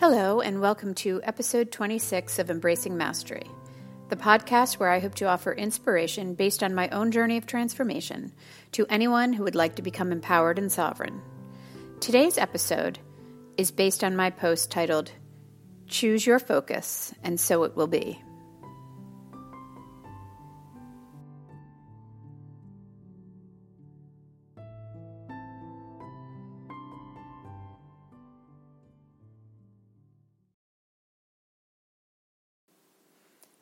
Hello, and welcome to episode 26 of Embracing Mastery, the podcast where I hope to offer inspiration based on my own journey of transformation to anyone who would like to become empowered and sovereign. Today's episode is based on my post titled Choose Your Focus, and So It Will Be.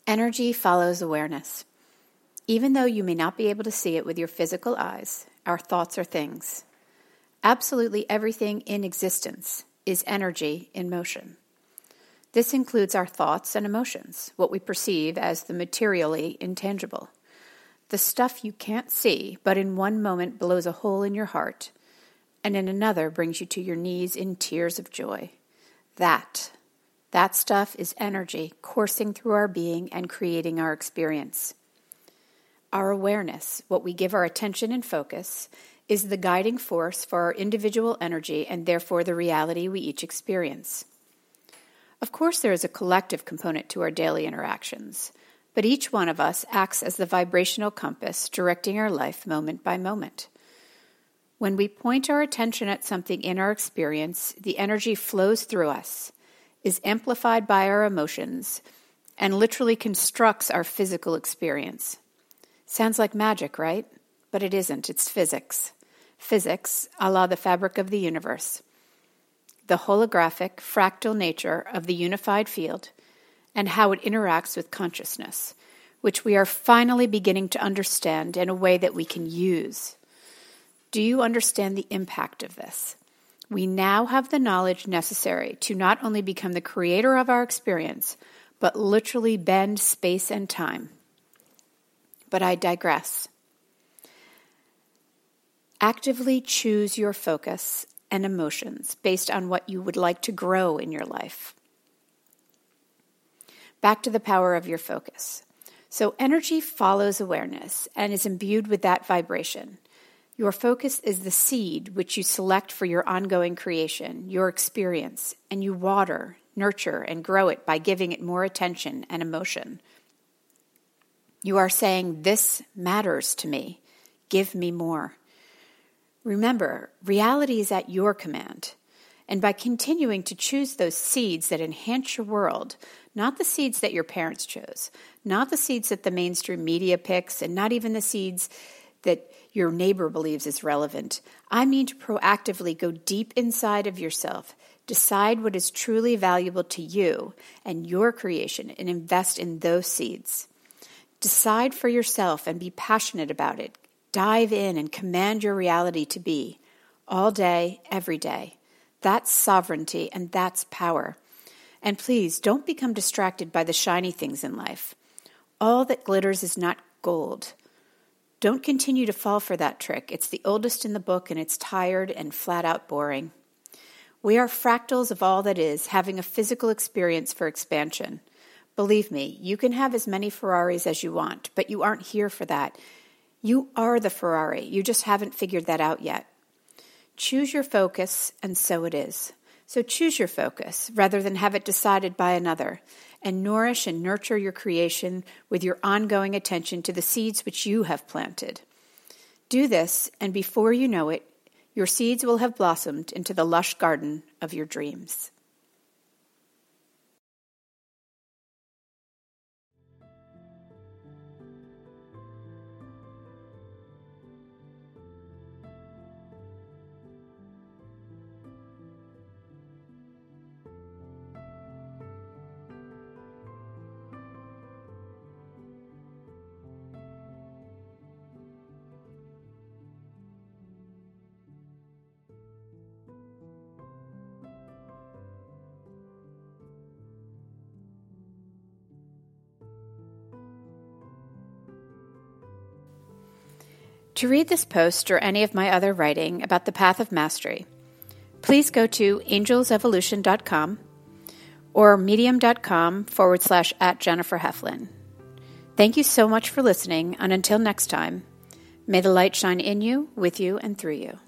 Energy follows awareness. Even though you may not be able to see it with your physical eyes, our thoughts are things. Absolutely everything in existence is energy in motion. This includes our thoughts and emotions, what we perceive as the materially intangible. The stuff you can't see, but in one moment blows a hole in your heart, and in another brings you to your knees in tears of joy. That that stuff is energy coursing through our being and creating our experience. Our awareness, what we give our attention and focus, is the guiding force for our individual energy and therefore the reality we each experience. Of course, there is a collective component to our daily interactions, but each one of us acts as the vibrational compass directing our life moment by moment. When we point our attention at something in our experience, the energy flows through us is amplified by our emotions and literally constructs our physical experience. Sounds like magic, right? But it isn't, it's physics. Physics, a la the fabric of the universe, the holographic, fractal nature of the unified field, and how it interacts with consciousness, which we are finally beginning to understand in a way that we can use. Do you understand the impact of this? We now have the knowledge necessary to not only become the creator of our experience, but literally bend space and time. But I digress. Actively choose your focus and emotions based on what you would like to grow in your life. Back to the power of your focus. So, energy follows awareness and is imbued with that vibration. Your focus is the seed which you select for your ongoing creation, your experience, and you water, nurture, and grow it by giving it more attention and emotion. You are saying, This matters to me. Give me more. Remember, reality is at your command. And by continuing to choose those seeds that enhance your world, not the seeds that your parents chose, not the seeds that the mainstream media picks, and not even the seeds that your neighbor believes is relevant. I mean to proactively go deep inside of yourself, decide what is truly valuable to you and your creation, and invest in those seeds. Decide for yourself and be passionate about it. Dive in and command your reality to be all day, every day. That's sovereignty and that's power. And please don't become distracted by the shiny things in life. All that glitters is not gold. Don't continue to fall for that trick. It's the oldest in the book and it's tired and flat out boring. We are fractals of all that is, having a physical experience for expansion. Believe me, you can have as many Ferraris as you want, but you aren't here for that. You are the Ferrari. You just haven't figured that out yet. Choose your focus, and so it is. So choose your focus rather than have it decided by another and nourish and nurture your creation with your ongoing attention to the seeds which you have planted. Do this, and before you know it, your seeds will have blossomed into the lush garden of your dreams. To read this post or any of my other writing about the path of mastery, please go to angelsevolution.com or medium.com forward slash at Jennifer Heflin. Thank you so much for listening, and until next time, may the light shine in you, with you, and through you.